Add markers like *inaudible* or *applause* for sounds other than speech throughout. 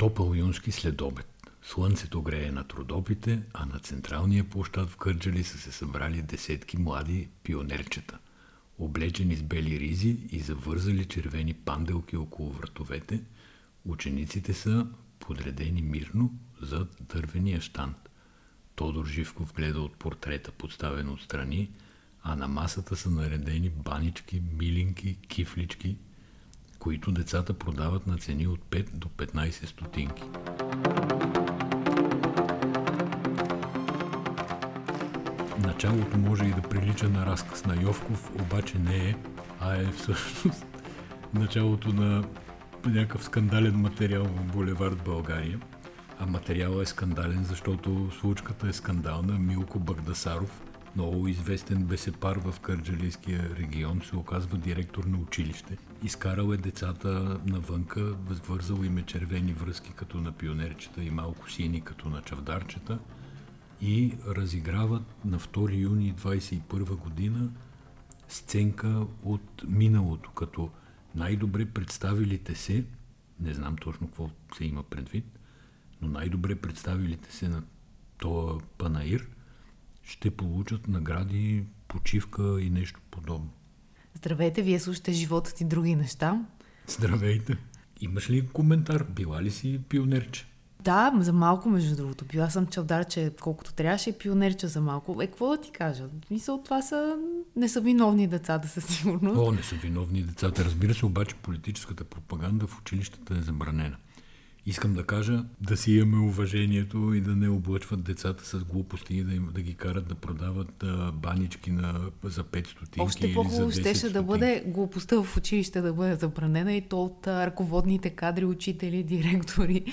Топъл юнски следобед. Слънцето грее над родопите, а на централния площад в Кърджали са се събрали десетки млади пионерчета, облечени с бели ризи и завързали червени панделки около вратовете. Учениците са подредени мирно зад дървения штант. Тодор Живков гледа от портрета, подставен отстрани, а на масата са наредени банички, милинки, кифлички, които децата продават на цени от 5 до 15 стотинки. Началото може и да прилича на разказ на Йовков, обаче не е, а е всъщност *laughs* началото на някакъв скандален материал в Булевард България. А материалът е скандален, защото случката е скандална. Милко Багдасаров, много известен бесепар в Кърджалийския регион, се оказва директор на училище. Изкарал е децата навънка, възвързал им е червени връзки като на пионерчета и малко сини като на чавдарчета и разиграват на 2 юни 21 година сценка от миналото, като най-добре представилите се, не знам точно какво се има предвид, но най-добре представилите се на този панаир ще получат награди, почивка и нещо подобно. Здравейте, вие слушате животът и други неща. Здравейте! Имаш ли коментар? Била ли си пионерче? Да, за малко, между другото. Била съм чалдарче колкото трябваше и пионерче за малко. Е, какво да ти кажа? Мисъл, това са... не са виновни децата, със сигурност. О, не са виновни децата. Разбира се, обаче политическата пропаганда в училищата е забранена. Искам да кажа да си имаме уважението и да не облъчват децата с глупости и да, им, да ги карат да продават а, банички на, за 5 стотинки Още по-хубаво щеше да бъде глупостта в училище да бъде забранена и то от а, ръководните кадри, учители, *laughs* директори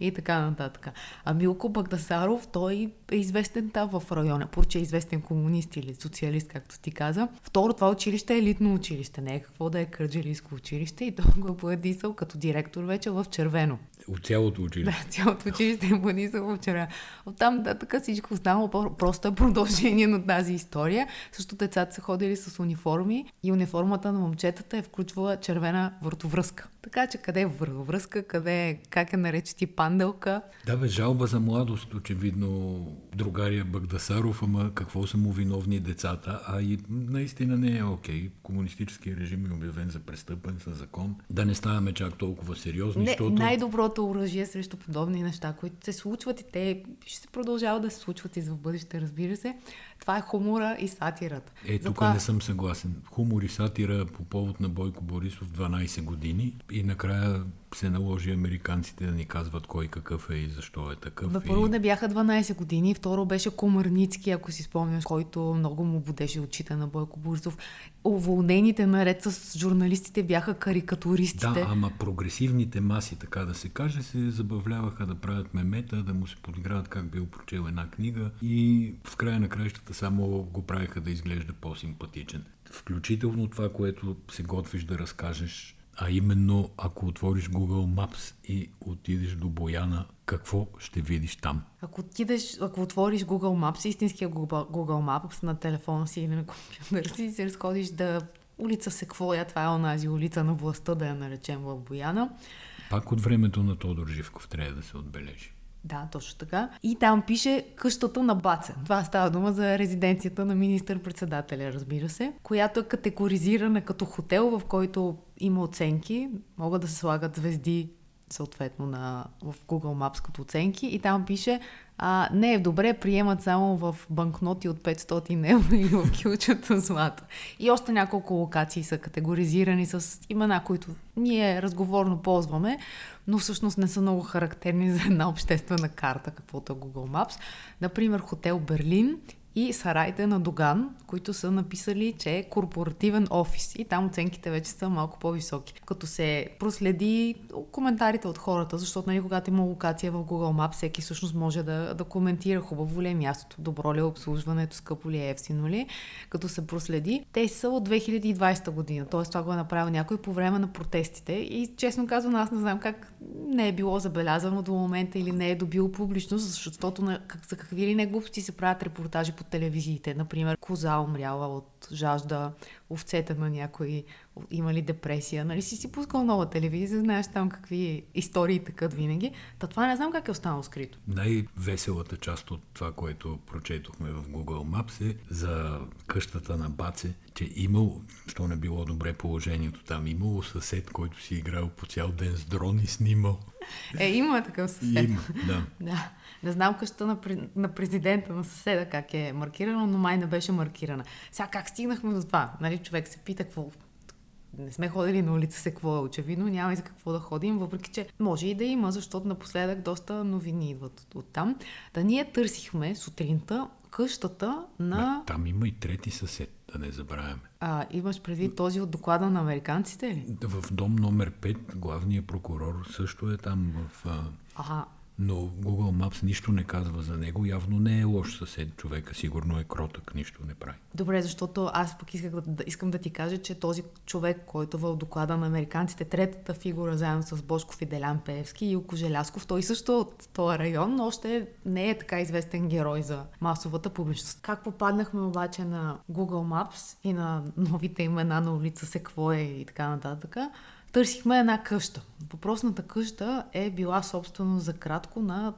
и така нататък. А Милко Багдасаров, той е известен там в района, порче е известен комунист или социалист, както ти каза. Второ, това училище е елитно училище, не е какво да е кърджалийско училище и той го е поедисал като директор вече в червено. От цялото училище. Да, цялото училище е Бонисово вчера. Оттам така всичко останало просто е продължение на тази история. Също децата са ходили с униформи и униформата на момчетата е включвала червена въртовръзка. Така че къде е върховръзка, къде е, как е нарече панделка. Да бе, жалба за младост, очевидно другария Багдасаров, ама какво са му виновни децата, а и наистина не е окей. Комунистическия режим е обявен за престъпен със закон. Да не ставаме чак толкова сериозни, не, защото... Най-доброто оръжие срещу подобни неща, които се случват и те ще се продължават да се случват и за бъдеще, разбира се. Това е хумора и сатирата. Е, тук това... не съм съгласен. Хумор и сатира по повод на Бойко Борисов 12 години и накрая се наложи американците да ни казват кой какъв е и защо е такъв. Бе, първо и... не бяха 12 години, второ беше Комарницки, ако си спомняш, който много му будеше очите на Бойко Борисов. Уволнените наред с журналистите бяха карикатуристите. Да, ама прогресивните маси, така да се каже, се забавляваха да правят мемета, да му се подиграват как бил прочел една книга и в края на краищата само го правиха да изглежда по-симпатичен. Включително това, което се готвиш да разкажеш а именно ако отвориш Google Maps и отидеш до Бояна, какво ще видиш там? Ако отидеш, ако отвориш Google Maps, истинския Google, Google Maps на телефона си или на компютъра си, се разходиш да улица Секвоя, това е онази улица на властта, да я наречем в Бояна. Пак от времето на Тодор Живков трябва да се отбележи. Да, точно така. И там пише къщата на Баца. Това става дума за резиденцията на министър-председателя, разбира се, която е категоризирана като хотел, в който има оценки. Могат да се слагат звезди съответно на, в Google Maps като оценки и там пише а, не е добре, приемат само в банкноти от 500 евро и в килчета злато. И още няколко локации са категоризирани с имена, които ние разговорно ползваме, но всъщност не са много характерни за една обществена карта, каквото е Google Maps. Например, хотел Берлин и сарайте на Доган, които са написали, че е корпоративен офис и там оценките вече са малко по-високи. Като се проследи коментарите от хората, защото нали, когато има локация в Google Maps, всеки всъщност може да, да коментира хубаво ли е мястото, добро ли е обслужването, скъпо ли е, ефтино ли е. Като се проследи, те са от 2020 година, т.е. това го е направил някой по време на протестите и честно казвам, аз не знам как не е било забелязано до момента или не е добило публичност, защото на, как, за какви ли не глупости се правят репортажи по телевизиите. Например, коза умряла от жажда, овцете на някои имали депресия. Нали си си пускал нова телевизия, знаеш там какви истории такът винаги. Та това не знам как е останало скрито. Най-веселата част от това, което прочетохме в Google Maps е за къщата на Баце, че имал, що не било добре положението там, имало съсед, който си играл по цял ден с дрон и снимал. Е, има такъв съсед. Има, да. *laughs* да. Не знам къща на, на президента, на съседа как е маркирана, но май не беше маркирана. Сега как стигнахме до това? Нали, човек се пита какво не сме ходили на улица се какво е очевидно, няма и за какво да ходим, въпреки че може и да има, защото напоследък доста новини идват от, там. Да ние търсихме сутринта къщата на... Ма, там има и трети съсед, да не забравяме. А, имаш предвид този от доклада на американците ли? В дом номер 5 главният прокурор също е там в... Ага, но Google Maps нищо не казва за него. Явно не е лош съсед човека, сигурно е кротък, нищо не прави. Добре, защото аз пък исках да, искам да ти кажа, че този човек, който в доклада на американците, третата фигура заедно с Бошков и Делян Пеевски и Илко Желясков, той също е от този район, но още не е така известен герой за масовата публичност. Как попаднахме обаче на Google Maps и на новите имена на улица Секво е и така нататък? Търсихме една къща. Въпросната къща е била собствено за кратко на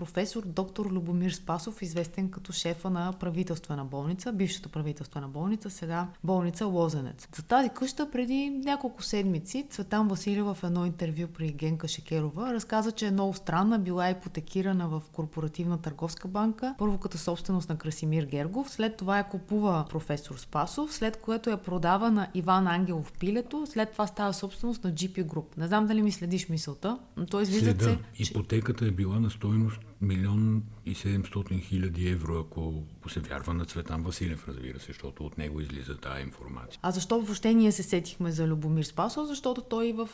професор доктор Любомир Спасов, известен като шефа на правителствена болница, бившата правителствена болница, сега болница Лозенец. За тази къща преди няколко седмици Цветан Василев в едно интервю при Генка Шекерова разказа, че е много странна, била ипотекирана в корпоративна търговска банка, първо като собственост на Красимир Гергов, след това я купува професор Спасов, след което я продава на Иван Ангелов Пилето, след това става собственост на GP Group. Не знам дали ми следиш мисълта, но той излиза се... Ипотеката е била на стоеност millón и 700 хиляди евро, ако се вярва на Цветан Василев, разбира се, защото от него излиза тази информация. А защо въобще ние се сетихме за Любомир Спасов? Защото той в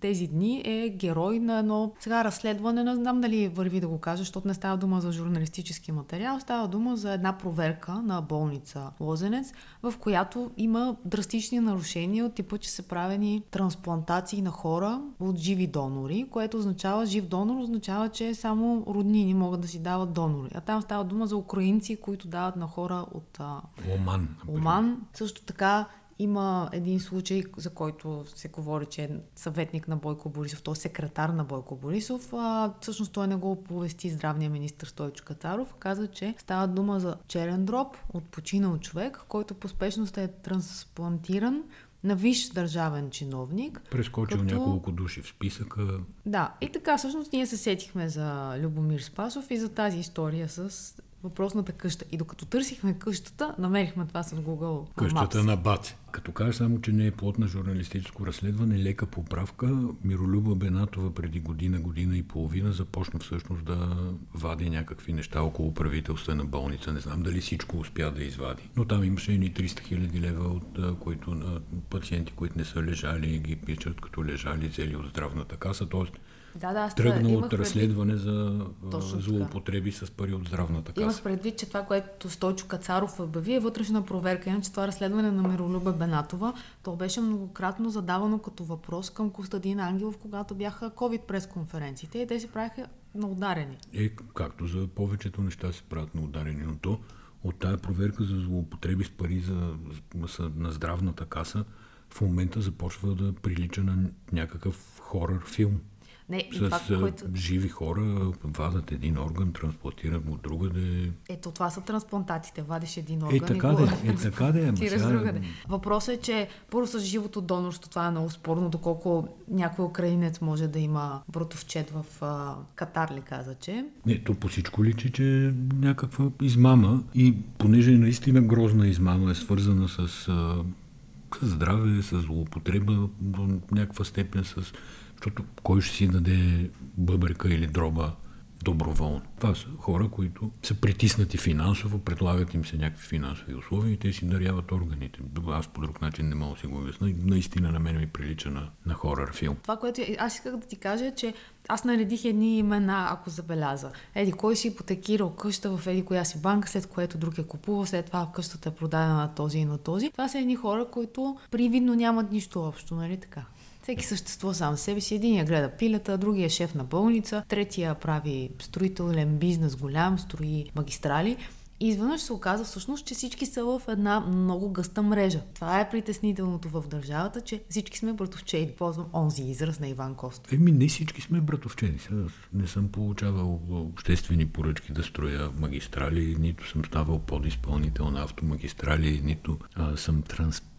тези дни е герой на едно сега разследване, не знам дали върви да го кажа, защото не става дума за журналистически материал, става дума за една проверка на болница Лозенец, в която има драстични нарушения от типа, че са правени трансплантации на хора от живи донори, което означава, жив донор означава, че само роднини могат да си дават донори. А там става дума за украинци, които дават на хора от а... Оман. Оман. Също така има един случай, за който се говори, че е съветник на Бойко Борисов, той е секретар на Бойко Борисов. А, всъщност той не го оповести здравния министр Стойчо Кацаров. Каза, че става дума за черен дроб от починал човек, който по спешност е трансплантиран на виш държавен чиновник. Прескочил като... няколко души в списъка. Да, и така всъщност ние се сетихме за Любомир Спасов и за тази история с въпросната къща. И докато търсихме къщата, намерихме това с Google Къщата Maps. на Баци. Като кажа само, че не е плод на журналистическо разследване, лека поправка, Миролюба Бенатова преди година, година и половина започна всъщност да вади някакви неща около правителствена болница. Не знам дали всичко успя да извади. Но там имаше едни 300 хиляди лева от които, на пациенти, които не са лежали, ги пичат като лежали, цели от здравната каса. Тоест, да, да, тръгна от разследване за злоупотреби с пари от здравната каса. Имах предвид, че това, което Стойчо Кацаров обяви е вътрешна проверка, иначе това разследване на Миролюба Бенатова, то беше многократно задавано като въпрос към Костадин Ангелов, когато бяха COVID пресконференциите и те си правиха на ударени. Е, както за повечето неща се правят на ударени, но то от тая проверка за злоупотреби с пари за, за, на здравната каса в момента започва да прилича на някакъв хорър филм. Не, с това, което... живи хора вадат един орган, транспортират му другаде. Ето това са трансплантатите. Вадиш един орган е, така и го е, е, така де, ама сега... другаде. Въпросът е, че първо с живото донорство това е много спорно, доколко някой украинец може да има братовчет в а, Катар ли каза, че? Не, то по всичко личи, че е някаква измама и понеже е наистина грозна измама, е свързана с, а, с здраве, с злоупотреба до някаква степен, с защото кой ще си даде бъбрика или дроба доброволно. Това са хора, които са притиснати финансово, предлагат им се някакви финансови условия и те си даряват органите. Аз по друг начин не мога да си го обясня. Наистина на мен ми прилича на, на хорър филм. Това, което аз исках да ти кажа е, че аз наредих едни имена, ако забеляза. Еди, кой си ипотекирал къща в еди коя си банка, след което друг е купува, след това къщата е продадена на този и на този. Това са едни хора, които привидно нямат нищо общо, нали така? Всеки съществува сам себе си. Единия гледа пилета, другия е шеф на болница, третия прави строителен бизнес голям, строи магистрали. И изведнъж се оказа всъщност, че всички са в една много гъста мрежа. Това е притеснителното в държавата, че всички сме братовчеди. Ползвам онзи израз на Иван Костов. Еми, не всички сме братовчеди. Сега не съм получавал обществени поръчки да строя магистрали, нито съм ставал подизпълнител на автомагистрали, нито а, съм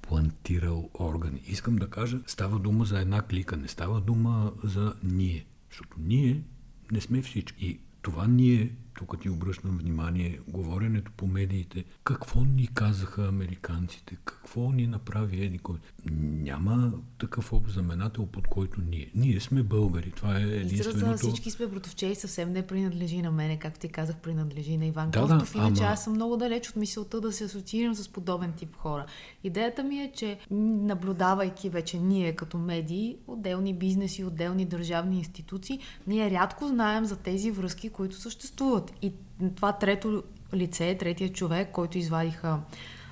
трансплантирал органи. Искам да кажа, става дума за една клика, не става дума за ние. Защото ние не сме всички. И това ние тук ти обръщам внимание, говоренето по медиите, какво ни казаха американците, какво ни направи еди кой. Няма такъв обзаменател, под който ние. Ние сме българи, това е единственото... Израза всички сме братовче и съвсем не принадлежи на мене, както ти казах, принадлежи на Иван да, Костов. Да, Иначе ама... аз съм много далеч от мисълта да се асоциирам с подобен тип хора. Идеята ми е, че наблюдавайки вече ние като медии, отделни бизнеси, отделни държавни институции, ние рядко знаем за тези връзки, които съществуват. И това трето лице, третия човек, който извадиха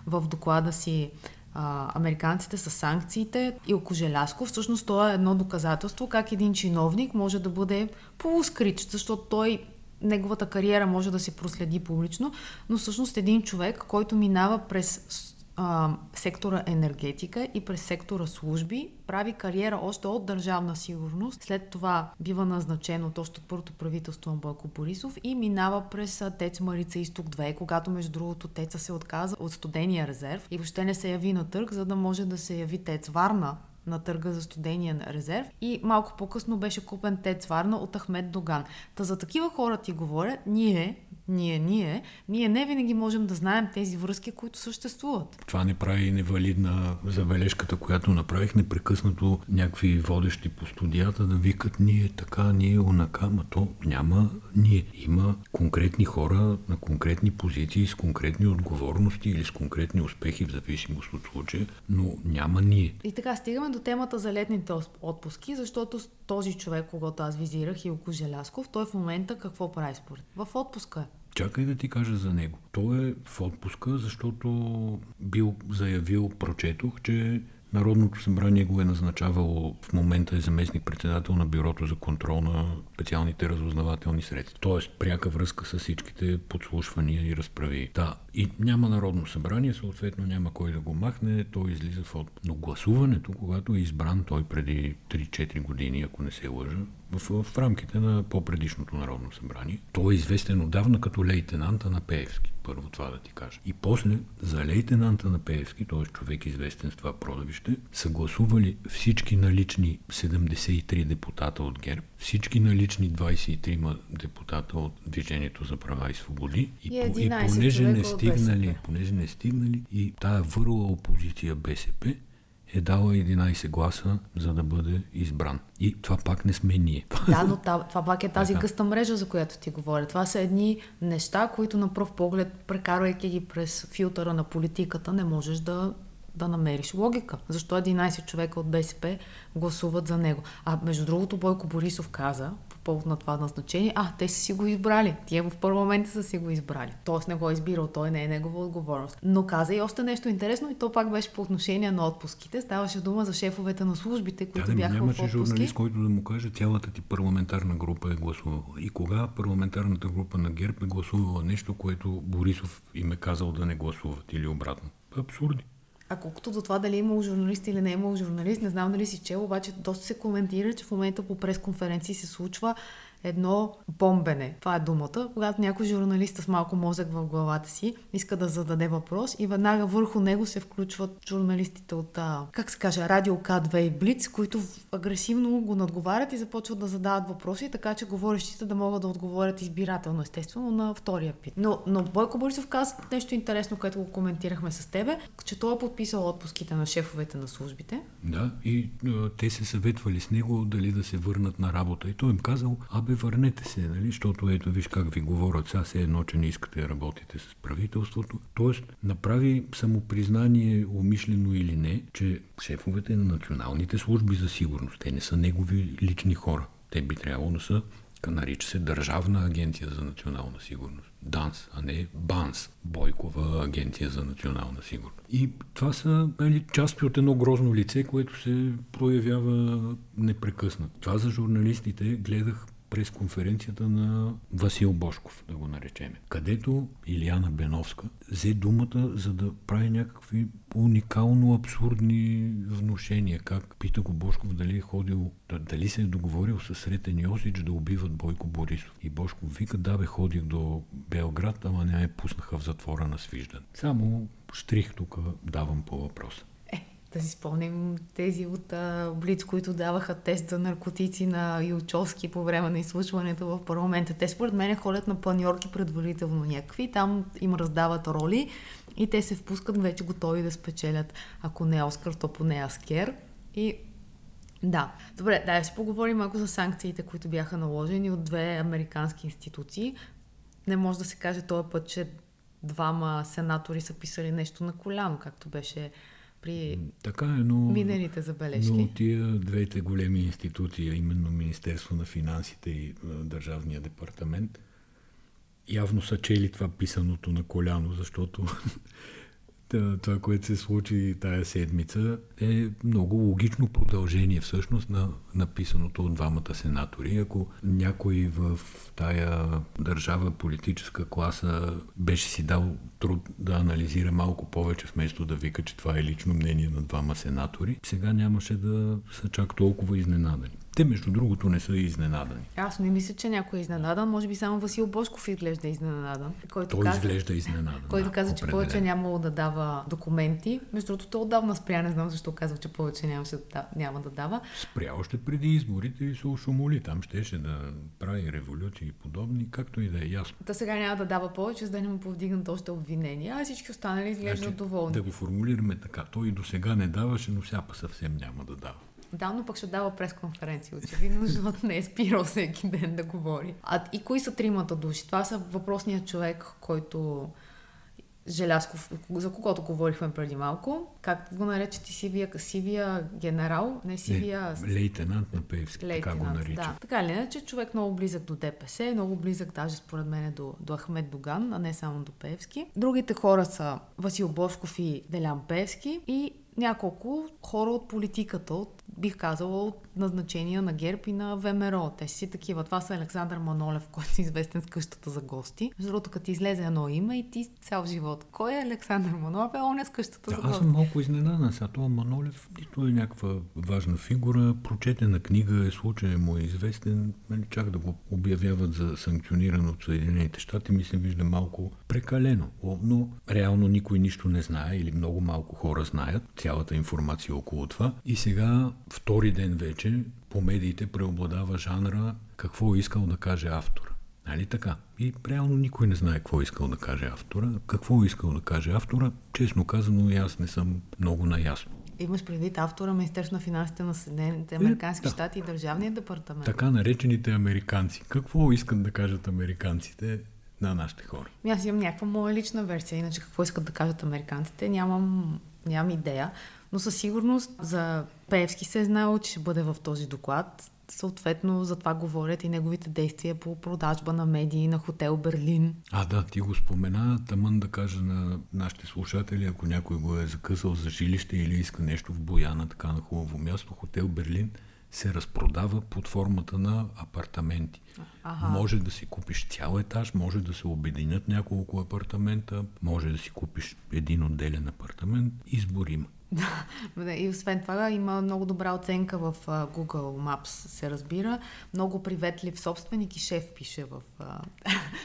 в доклада си а, американците с санкциите и око Желясков, всъщност това е едно доказателство как един чиновник може да бъде полускрит, защото той неговата кариера може да се проследи публично, но всъщност един човек, който минава през а, сектора енергетика и през сектора служби, прави кариера още от държавна сигурност, след това бива назначен от още от първото правителство на Бойко Борисов и минава през ТЕЦ Марица Изток 2, когато между другото ТЕЦа се отказа от студения резерв и въобще не се яви на търг, за да може да се яви ТЕЦ Варна на търга за студения резерв и малко по-късно беше купен ТЕЦ Варна от Ахмед Доган. Та за такива хора ти говоря, ние, ние, ние, ние не винаги можем да знаем тези връзки, които съществуват. Това не прави невалидна забележката, която направих непрекъснато някакви водещи по студията да викат ние така, ние онака, ма то няма ние. Има конкретни хора на конкретни позиции с конкретни отговорности или с конкретни успехи в зависимост от случая, но няма ние. И така стигаме до темата за летните отпуски, защото този човек, когато аз визирах, Илко Желясков, той в момента какво прави според? В отпуска е. Чакай да ти кажа за него. Той е в отпуска, защото бил заявил, прочетох, че Народното събрание го е назначавало в момента е заместник председател на Бюрото за контрол на специалните разузнавателни средства. Тоест пряка връзка с всичките подслушвания и разправи. Да, и няма Народно събрание, съответно няма кой да го махне, той излиза в отпуск. Но гласуването, когато е избран той преди 3-4 години, ако не се лъжа, в, в рамките на по-предишното Народно събрание. Той е известен отдавна като лейтенанта на Пеевски. Първо това да ти кажа. И после за лейтенанта на Пеевски, т.е. човек известен с това прозвище, са гласували всички налични 73 депутата от ГЕРБ, всички налични 23 депутата от Движението за права и свободи. И, и, и понеже не стигнали, понеже не стигнали и тая върла опозиция БСП, е дала 11 гласа, за да бъде избран. И това пак не сме ние. Да, но това пак е тази да. къста мрежа, за която ти говоря. Това са едни неща, които на пръв поглед, прекарвайки ги през филтъра на политиката, не можеш да да намериш логика. Защо 11 човека от БСП гласуват за него? А между другото Бойко Борисов каза, повод на това назначение, а, те са си го избрали. Тие в парламента са си го избрали. Тоест не го е избирал, той не е негова отговорност. Но каза и още нещо интересно и то пак беше по отношение на отпуските. Ставаше дума за шефовете на службите, които да, бяха нямаше в отпуски. журналист, който да му каже цялата ти парламентарна група е гласувала. И кога парламентарната група на ГЕРБ е гласувала нещо, което Борисов им е казал да не гласуват или обратно. Абсурди. А колкото до това дали е имал журналист или не е имал журналист, не знам дали си чел, обаче доста се коментира, че в момента по пресконференции се случва едно бомбене. Това е думата. Когато някой журналист с малко мозък в главата си иска да зададе въпрос и веднага върху него се включват журналистите от, как се каже, Радио К2 и Блиц, които агресивно го надговарят и започват да задават въпроси, така че говорещите да могат да отговорят избирателно, естествено, на втория пит. Но, но Бойко Борисов каза нещо интересно, което го коментирахме с тебе, че той е подписал отпуските на шефовете на службите. Да, и те се съветвали с него дали да се върнат на работа. И той им казал, абе, върнете се, нали? защото ето виж как ви говорят, сега се едно, че не искате да работите с правителството. Тоест, направи самопризнание, умишлено или не, че шефовете на националните служби за сигурност, те не са негови лични хора. Те би трябвало да са нарича се Държавна агенция за национална сигурност. ДАНС, а не БАНС, Бойкова агенция за национална сигурност. И това са нали, части от едно грозно лице, което се проявява непрекъснато. Това за журналистите гледах през конференцията на Васил Бошков, да го наречем, където Илияна Беновска взе думата, за да прави някакви уникално абсурдни внушения. Как пита го Бошков дали е ходил, дали се е договорил с Сретен Йосич да убиват Бойко Борисов. И Бошков вика, да бе, ходих до Белград, ама не ме пуснаха в затвора на Свиждан. Само штрих тук давам по въпроса. Да си спомним тези от а, Блиц, които даваха тест за наркотици на Илчовски по време на изслушването в парламента. Те според мен ходят на планьорки предварително някакви, там им раздават роли и те се впускат вече готови да спечелят, ако не Оскар, то поне Аскер. И да. Добре, да си поговорим малко за санкциите, които бяха наложени от две американски институции. Не може да се каже този път, че двама сенатори са писали нещо на коляно, както беше при така е, но, миналите забележки. Но тия двете големи институции, именно Министерство на финансите и Държавния департамент, явно са чели това писаното на коляно, защото *laughs* това, което се случи тая седмица, е много логично продължение всъщност на написаното от двамата сенатори. Ако някой в тая държава, политическа класа беше си дал труд да анализира малко повече, вместо да вика, че това е лично мнение на двама сенатори, сега нямаше да са чак толкова изненадани. Те, между другото, не са изненадани. Аз не мисля, че някой е изненадан. Може би само Васил Бошков изглежда изненадан. Който Той каза, изглежда изненадан. Който да, каза, че повече нямало да дава документи. Между другото, той отдавна спря. Не знам защо казва, че повече нямаше да, няма да дава. Спря още преди изборите и се ушумоли. Там щеше да прави революции и подобни, както и да е ясно. Та сега няма да дава повече, за да не му повдигнат още обвинения, а всички останали изглеждат значи, доволни. Да го формулираме така. Той и до сега не даваше, но сега съвсем няма да дава. Да, но пък ще дава пресконференция. Очевидно, *laughs* защото не е спирал всеки ден да говори. А и кои са тримата души? Това са въпросният човек, който Желясков, за когото говорихме преди малко. Как го нарече ти сивия, сивия генерал? Не сивия... Не, лейтенант на Певски, лейтенант, така го нарича. Да. Така ли иначе, човек много близък до ДПС, много близък даже според мен до, до Ахмед Доган, а не само до Певски. Другите хора са Васил Бошков и Делян Певски и няколко хора от политиката, от, бих казала, от назначения на ГЕРБ и на ВМРО. Те си такива. Това са Александър Манолев, *laughs* който е известен с къщата за гости. Защото като излезе едно име и ти цял живот. Кой е Александър Манолев? Е, он е с къщата да, за гости. Аз съм малко изненадан. Сега това Манолев нито е някаква важна фигура. Прочетена книга е случай му е известен. Нали, чак да го обявяват за санкциониран от Съединените щати ми се вижда малко прекалено. Но реално никой нищо не знае или много малко хора знаят цялата информация около това. И сега, втори ден вече, по медиите преобладава жанра какво е искал да каже автора. Нали така? И реално никой не знае какво е искал да каже автора. Какво е искал да каже автора, честно казано, и аз не съм много наясно. Имаш предвид автора Министерство на финансите на Съединените Американски е, да. щати и Държавния департамент. Така наречените американци. Какво искат да кажат американците на нашите хора? Аз имам някаква моя лична версия. Иначе какво искат да кажат американците, нямам нямам идея, но със сигурност за Певски се е знаело, че ще бъде в този доклад. Съответно, за това говорят и неговите действия по продажба на медии на хотел Берлин. А, да, ти го спомена. Тъмън да кажа на нашите слушатели, ако някой го е закъсал за жилище или иска нещо в Бояна, така на хубаво място, хотел Берлин се разпродава под формата на апартаменти. Ага. Може да си купиш цял етаж, може да се обединят няколко апартамента, може да си купиш един отделен апартамент. Избор има. *laughs* Да, и освен това има много добра оценка в Google Maps, се разбира. Много приветлив собственик и шеф пише в... *laughs*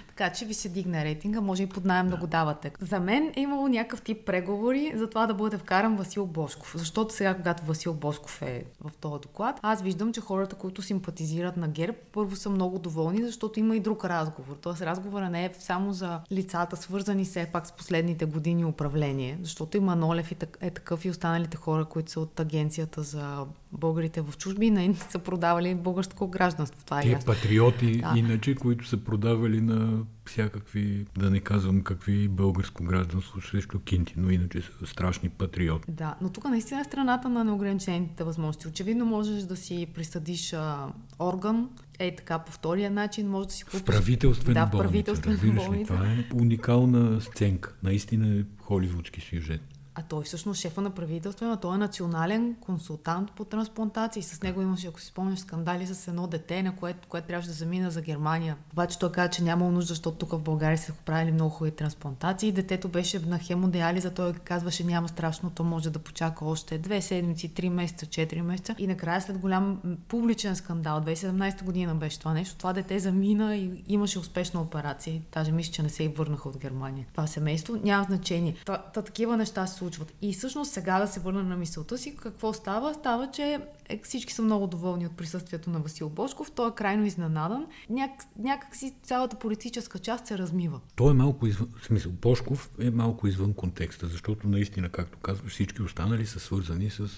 така че ви се дигне рейтинга, може и под найем да. да го давате. За мен е имало някакъв тип преговори за това да бъде вкаран Васил Бошков. Защото сега, когато Васил Бошков е в този доклад, аз виждам, че хората, които симпатизират на ГЕРБ, първо са много доволни, защото има и друг разговор. Тоест разговора не е само за лицата, свързани все пак с последните години управление, защото има Нолев и е такъв и останалите хора, които са от агенцията за българите в чужби, не са продавали българско гражданство. Това е Те ясно. патриоти, да. иначе, които са продавали на всякакви, да не казвам какви българско гражданство срещу кинти, но иначе са страшни патриоти. Да, но тук наистина е страната на неограничените възможности. Очевидно можеш да си присъдиш а, орган, е така по втория начин, може да си купиш... В правителствена да, болница. Правителствена болница. Това е уникална сценка. Наистина е холивудски сюжет. А той всъщност шефа на правителство, а той е национален консултант по трансплантации. С него имаше, ако си спомняш, скандали с едно дете, на което, което трябваше да замина за Германия. Обаче той каза, че няма нужда, защото тук в България се правили много хубави трансплантации. Детето беше на хемодиализа, той казваше няма страшно, то може да почака още две седмици, три месеца, четири месеца. И накрая след голям публичен скандал, 2017 година беше това нещо, това дете замина и имаше успешна операция. Даже мисля, че не се и върнаха от Германия. Това семейство няма значение. Та, та такива неща случват. И всъщност сега да се върна на мисълта си, какво става? Става, че е, всички са много доволни от присъствието на Васил Бошков. Той е крайно изненадан. Няк, някак си цялата политическа част се размива. Той е малко извън, смисъл, Бошков е малко извън контекста, защото наистина, както казваш, всички останали са свързани с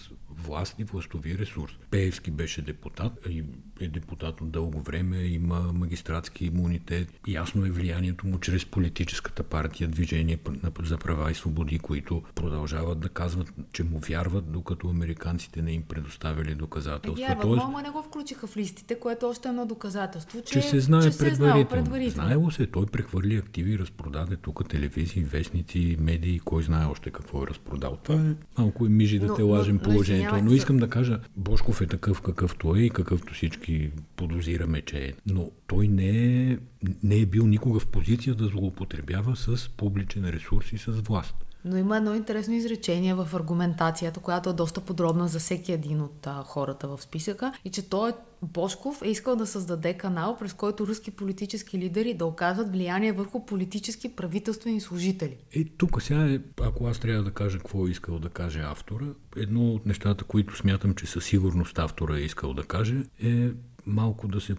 власт и властови ресурс. Пеевски беше депутат и е депутат от дълго време, има магистратски имунитет. Ясно е влиянието му чрез политическата партия Движение за права и свободи, които продължават да казват, че му вярват, докато американците не им предоставили доказателства. Е, Тоест, не го включиха в листите, което още е едно доказателство, че, че се знае че предварително. Се предварително. Знаело се, той прехвърли активи, разпродаде тук телевизии, вестници, медии, кой знае още какво е разпродал. Това е малко и мижи да но, те лажем но, положението. Но, но искам да кажа, Бошков е такъв какъвто е и какъвто всички подозираме, че е. Но той не е, не е бил никога в позиция да злоупотребява с публичен ресурс и с власт. Но има едно интересно изречение в аргументацията, която е доста подробна за всеки един от а, хората в списъка и че той Бошков е искал да създаде канал, през който руски политически лидери да оказват влияние върху политически правителствени служители. Е, тук сега, е, ако аз трябва да кажа какво е искал да каже автора, едно от нещата, които смятам, че със сигурност автора е искал да каже, е малко да се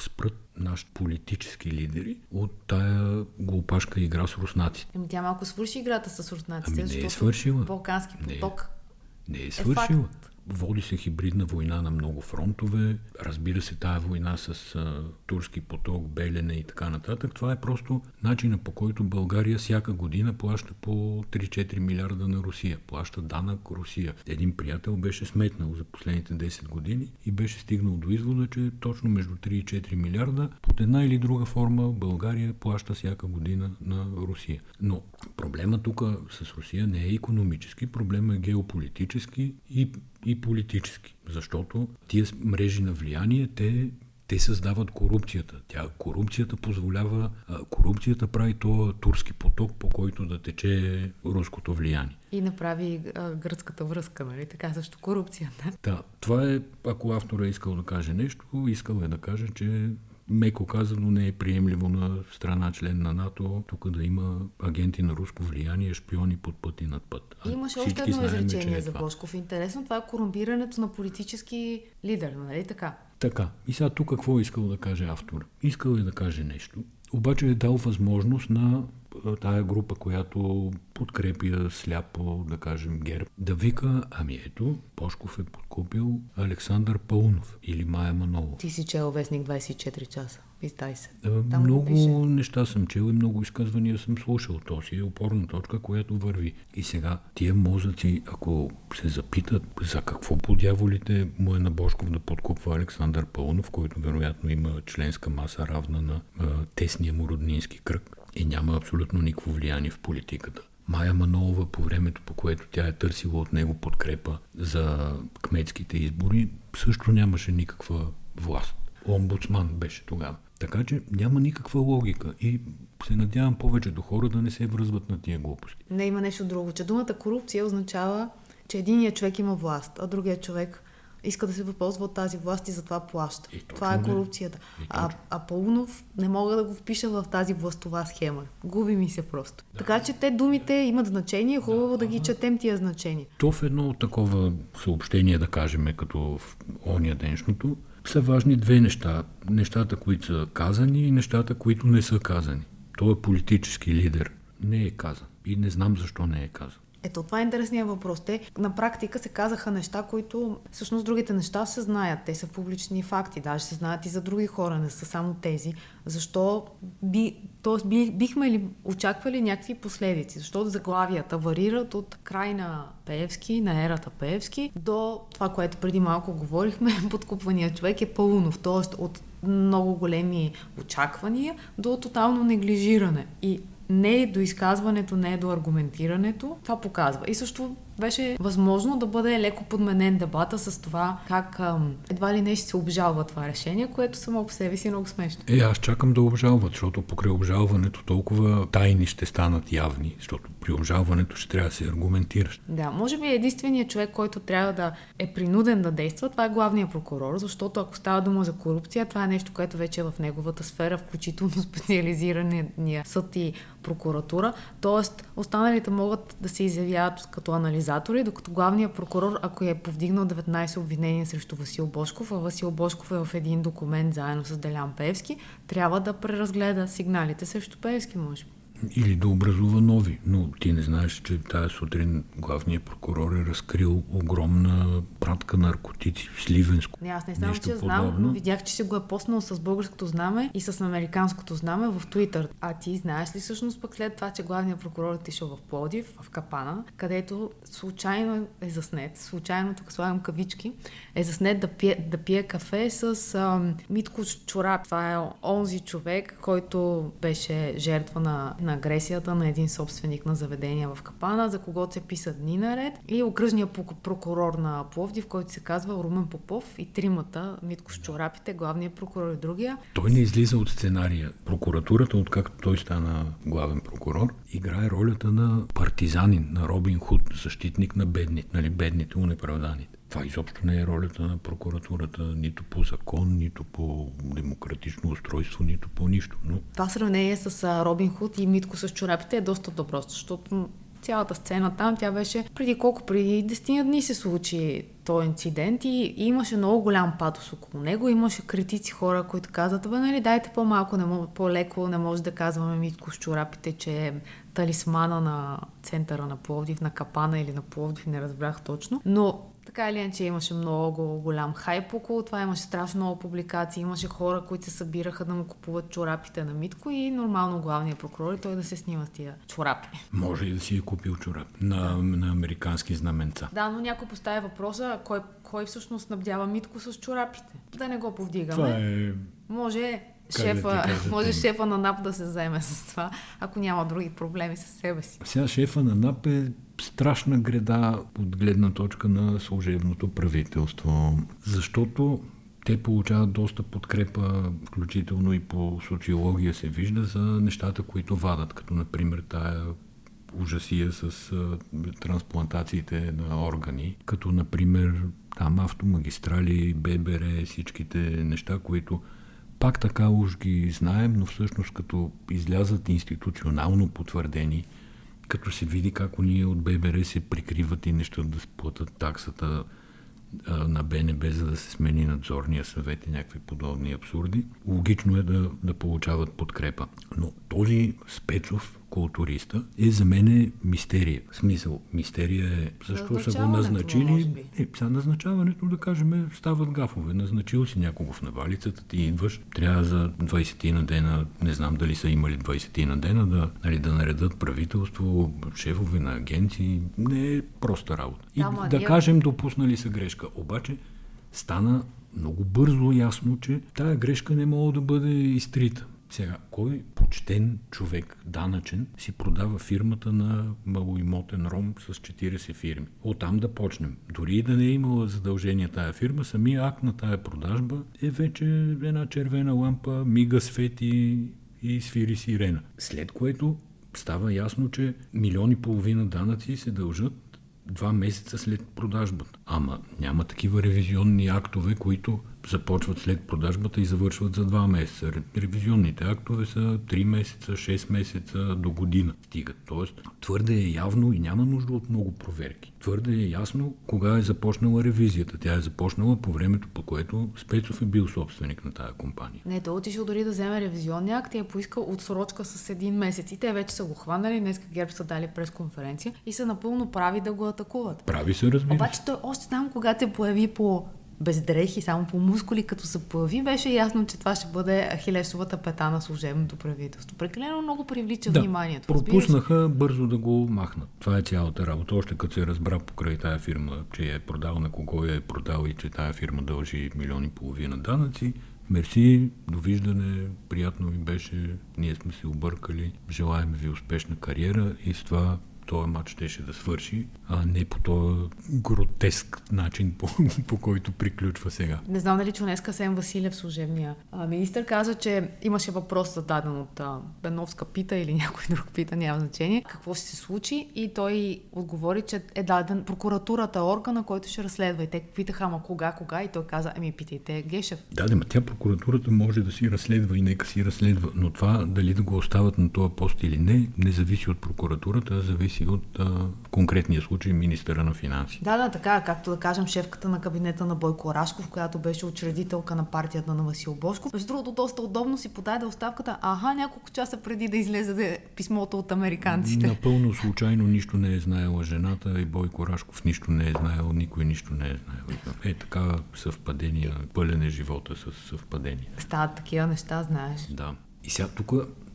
спрат нашите политически лидери от тая глупашка игра с руснаците. Ами тя малко свърши играта с руснаците, ами не е свършила. Балкански поток не, не е свършила. Е факт. Води се хибридна война на много фронтове. Разбира се, тая война с а, турски поток, Белене и така нататък. Това е просто начина по който България всяка година плаща по 3-4 милиарда на Русия. Плаща данък Русия. Един приятел беше сметнал за последните 10 години и беше стигнал до извода, че точно между 3 и 4 милиарда под една или друга форма България плаща всяка година на Русия. Но проблема тук с Русия не е економически, проблема е геополитически и и политически. Защото тия мрежи на влияние, те те създават корупцията. Тя корупцията позволява, корупцията прави то турски поток, по който да тече руското влияние. И направи а, гръцката връзка, нали? Така също корупцията. Да, това е, ако автора е искал да каже нещо, искал е да каже, че меко казано не е приемливо на страна член на НАТО тук да има агенти на руско влияние, шпиони под път и над път. А Имаше още едно изречение е за Бошков. Интересно, това е корумпирането на политически лидер, нали така? Така. И сега тук какво е искал да каже автор? Искал е да каже нещо, обаче е дал възможност на тая група, която подкрепя сляпо, да кажем, ГЕРБ, да вика, ами ето, Пошков е подкупил Александър Паунов или Майя Манова. Ти си чел вестник 24 часа. Издай се. Там много неща съм чел и много изказвания съм слушал. То си е опорна точка, която върви. И сега тия мозъци, ако се запитат за какво по дяволите му е на Бошков да подкупва Александър Пълнов, който вероятно има членска маса равна на а, тесния му роднински кръг и няма абсолютно никакво влияние в политиката. Майя Манолова по времето, по което тя е търсила от него подкрепа за кметските избори, също нямаше никаква власт. Омбудсман беше тогава. Така че няма никаква логика и се надявам повечето хора да не се връзват на тия глупости. Не има нещо друго, че думата корупция означава, че единият човек има власт, а другият човек иска да се възползва от тази власт и затова плаща. И това е корупцията. а, а Паунов не мога да го впиша в тази властова схема. Губи ми се просто. Да. Така че те думите имат значение, хубаво да, да ги четем тия значения. То в едно такова съобщение, да кажем, като в ония деншното, са важни две неща. Нещата, които са казани и нещата, които не са казани. Той е политически лидер. Не е казан. И не знам защо не е казан. Ето, това е интересният въпрос. Те на практика се казаха неща, които всъщност другите неща се знаят. Те са публични факти, даже се знаят и за други хора, не са само тези. Защо би, т.е. Би, бихме ли очаквали някакви последици? Защото заглавията варират от край на Пеевски, на ерата Пеевски, до това, което преди малко говорихме, *laughs* подкупвания човек е Паунов, т.е. от много големи очаквания до тотално неглижиране. И не е до изказването, не е до аргументирането. Това показва. И също беше възможно да бъде леко подменен дебата с това как ам, едва ли не ще се обжалва това решение, което само по себе си е много смешно. Е, аз чакам да обжалват, защото покрай обжалването толкова тайни ще станат явни, защото при обжалването ще трябва да се аргументираш. Да, може би единственият човек, който трябва да е принуден да действа, това е главният прокурор, защото ако става дума за корупция, това е нещо, което вече е в неговата сфера, включително *laughs* специализирания съд и прокуратура. Тоест, останалите могат да се изявяват като анализатори, докато главният прокурор, ако е повдигнал 19 обвинения срещу Васил Бошков, а Васил Бошков е в един документ заедно с Делян Певски, трябва да преразгледа сигналите срещу Певски, може би или да образува нови. Но ти не знаеш, че тази сутрин главният прокурор е разкрил огромна пратка наркотици в Сливенско. Не, аз не знам, че подобно. знам, но видях, че си го е поснал с българското знаме и с американското знаме в Твитър. А ти знаеш ли всъщност пък след това, че главният прокурор е отишъл в Плодив, в Капана, където случайно е заснет, случайно тук слагам кавички, е заснет да пие, да пие кафе с ам, Митко Чорап. Това е онзи човек, който беше жертва на, на агресията на един собственик на заведения в Капана, за когото се писа дни наред. И окръжният прокурор на Пловдив, който се казва Румен Попов и тримата, Митко с чорапите, главният прокурор и другия. Той не излиза от сценария. Прокуратурата, откакто той стана главен прокурор, играе ролята на партизанин, на Робин Худ, защитник на бедните, нали, бедните, унеправданите. Това изобщо не е ролята на прокуратурата, нито по закон, нито по демократично устройство, нито по нищо. Но... Това сравнение с Робин Худ и Митко с чорапите е доста добро, защото цялата сцена там, тя беше преди колко, преди 10 дни се случи този инцидент и, имаше много голям патос около него. Имаше критици хора, които казват, бе, нали, дайте по-малко, не мож, по-леко, не може да казваме Митко с чорапите, че е талисмана на центъра на Пловдив, на Капана или на Пловдив, не разбрах точно. Но така или иначе имаше много голям хайп около това, имаше страшно много публикации, имаше хора, които се събираха да му купуват чорапите на Митко и нормално главният прокурор и той да се снима с тия чорапи. Може и да си е купил чорап на, на американски знаменца. Да, но някой поставя въпроса, кой, кой всъщност снабдява Митко с чорапите. Да не го повдигаме. Това е... Може шефа, кажа, *laughs* може шефа на НАП да се заеме с това, ако няма други проблеми с себе си. Сега шефа на НАП е страшна греда от гледна точка на служебното правителство, защото те получават доста подкрепа, включително и по социология се вижда за нещата, които вадат, като например тая ужасия с а, трансплантациите на органи, като например там автомагистрали, ББР, всичките неща, които пак така уж ги знаем, но всъщност като излязат институционално потвърдени, като се види как ние от ББР се прикриват и неща да сплатят таксата а, на БНБ, за да се смени надзорния съвет и някакви подобни абсурди, логично е да, да получават подкрепа. Но този Спецов културиста е за мен е мистерия. В смисъл, мистерия е защо са го назначили. Е, сега назначаването, да кажем, стават гафове. Назначил си някого в навалицата, ти идваш, трябва за 20 на дена, не знам дали са имали 20 на дена, да, нали, да наредат правителство, шефове на агенции. Не е проста работа. И да, да кажем, допуснали са грешка. Обаче стана много бързо ясно, че тая грешка не мога да бъде изтрита. Сега, кой почтен човек, данъчен, си продава фирмата на малоимотен ром с 40 фирми? Оттам да почнем. Дори и да не е имала задължение тая фирма, самия акт на тая продажба е вече една червена лампа, мига свети и свири сирена. След което става ясно, че милиони половина данъци се дължат два месеца след продажбата. Ама няма такива ревизионни актове, които започват след продажбата и завършват за два месеца. Ревизионните актове са 3 месеца, 6 месеца до година стигат. Тоест, твърде е явно и няма нужда от много проверки. Твърде е ясно кога е започнала ревизията. Тя е започнала по времето, по което Спецов е бил собственик на тази компания. Не, той отишъл дори да вземе ревизионния акт и е поискал отсрочка с един месец. И те вече са го хванали, днес ГЕРБ са дали пресконференция и са напълно прави да го атакуват. Прави се, разбира Обаче той още там, когато се появи по без дрехи, само по мускули, като се появи, беше ясно, че това ще бъде хилесовата пета на служебното правителство. Прекалено много привлича да, вниманието. Пропуснаха бързо да го махнат. Това е цялата работа. Още като се разбра покрай тая фирма, че е продал на кого я е продал и че тая фирма дължи милиони и половина данъци, Мерси, довиждане, приятно ми беше, ние сме се объркали, желаем ви успешна кариера и с това този матч щеше да свърши, а не по този гротеск начин, по, *laughs* по който приключва сега. Не знам дали Чунеска Сен Василев, служебния а, министр, каза, че имаше въпрос зададен от а, Беновска пита или *laughs* някой друг пита, няма значение, какво ще се случи и той отговори, че е даден прокуратурата органа, който ще разследва. И те питаха, ама кога, кога? И той каза, ами питайте Гешев. Да, да, тя прокуратурата може да си разследва и нека си разследва, но това дали да го остават на този пост или не, не зависи от прокуратурата, зависи зависи от а, конкретния случай министъра на финанси. Да, да, така, както да кажем шефката на кабинета на Бойко Рашков, която беше учредителка на партията на Васил Бошков. Между другото, доста удобно си подаде оставката, аха, няколко часа преди да излезе писмото от американците. Напълно случайно нищо не е знаела жената и Бойко Рашков нищо не е знаел, никой нищо не е знаел. Е така съвпадения, пълен е живота с съвпадения. Стават такива неща, знаеш. Да. И сега тук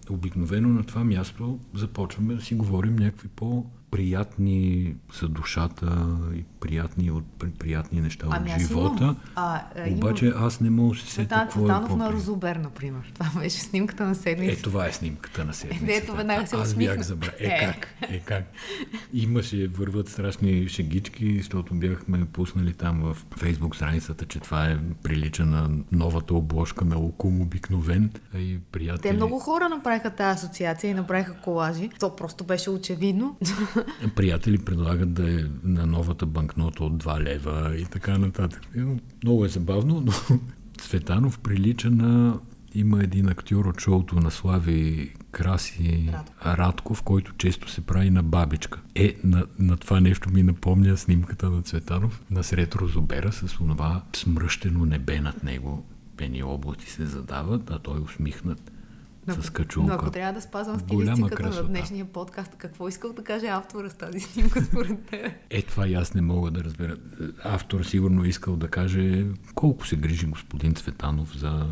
обикновено на това място започваме да си говорим някакви по приятни за душата и приятни, от, приятни неща ами от живота. Имам, а, а, Обаче имам... аз не мога да се сетя какво е по на Розобер, например. Това беше снимката на седмица. Е, това е снимката на седмица. Ето веднага се Аз бях забра. Е, е, как? Е, как? Имаше, върват страшни шегички, защото бяхме пуснали там в фейсбук страницата, че това е прилича на новата обложка на Лукум обикновен. И приятели... Те много хора направиха тази асоциация и направиха колажи. То просто беше очевидно. Приятели предлагат да е на новата банкнота от 2 лева и така нататък. Много е забавно, но *laughs* Цветанов прилича на... Има един актьор от шоуто на Слави Краси Радков, Радков който често се прави на бабичка. Е, на, на това нещо ми напомня снимката на Цветанов насред Розобера с това смръщено небе над него. Пени облаци се задават, а той усмихнат но, с качулка. Но ако трябва да спазвам стилистиката на днешния подкаст, какво искал да каже автора с тази снимка според теб? Е, това и аз не мога да разбера. Автор сигурно искал да каже колко се грижи господин Цветанов за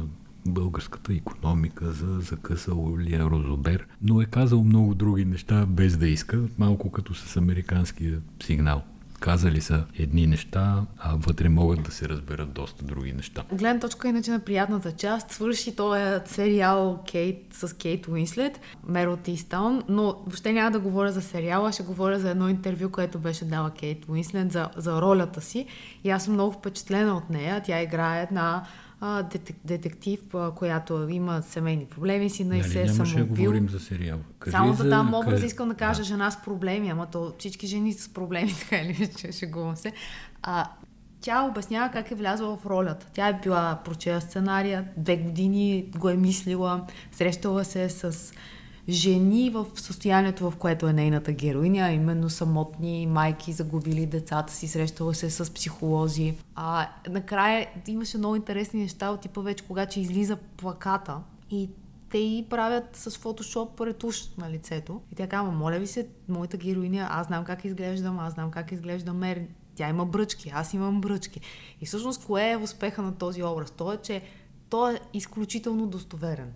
българската економика, за закъсал ли Розобер, но е казал много други неща без да иска, малко като с американския сигнал казали са едни неща, а вътре могат да се разберат доста други неща. Гледна точка иначе на приятната част, свърши този сериал Кейт с Кейт Уинслет, Меро Тистаун, но въобще няма да говоря за сериала, ще говоря за едно интервю, което беше дала Кейт Уинслет за, за ролята си и аз съм много впечатлена от нея. Тя играе една а, детек, детектив, а, която има семейни проблеми, си на нали, се е самоубил. да говорим за сериал. Кажи Само за... да там образ къде... искам да кажа да. жена с проблеми, ама то всички жени с проблеми, *laughs* така или че шегувам се. А, тя обяснява как е влязла в ролята. Тя е била прочела сценария, две години го е мислила, срещала се с жени в състоянието, в което е нейната героиня, именно самотни майки, загубили децата си, срещала се с психолози. А накрая имаше много интересни неща от типа вече, когато излиза плаката и те и правят с фотошоп ретуш на лицето. И тя казва, моля ви се, моята героиня, аз знам как изглеждам, аз знам как изглежда Мер. Тя има бръчки, аз имам бръчки. И всъщност, кое е успеха на този образ? То е, че той е изключително достоверен.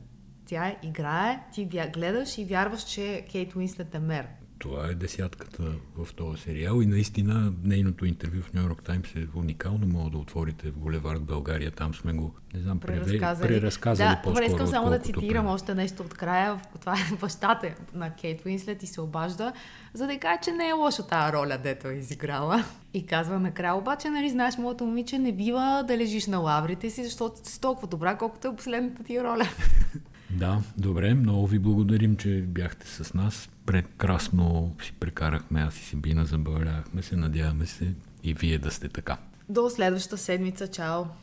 Тя играе, ти гледаш и вярваш, че Кейт Уинслет е мер. Това е десятката в този сериал и наистина нейното интервю в Нью Йорк Таймс е уникално. Мога да отворите в Булевард България, там сме го, не знам, преразказали, преразказали да, по-скоро. Искам само да цитирам преди. още нещо от края. Това е бащата на Кейт Уинслет и се обажда, за да каже, че не е лоша тази роля, дето е изиграла. И казва накрая, обаче, нали, знаеш, моето момиче не бива да лежиш на лаврите си, защото си толкова добра, колкото е последната ти роля. *laughs* Да, добре. Много ви благодарим, че бяхте с нас. Прекрасно си прекарахме, аз и Сибина, забавлявахме се. Надяваме се и вие да сте така. До следващата седмица. Чао!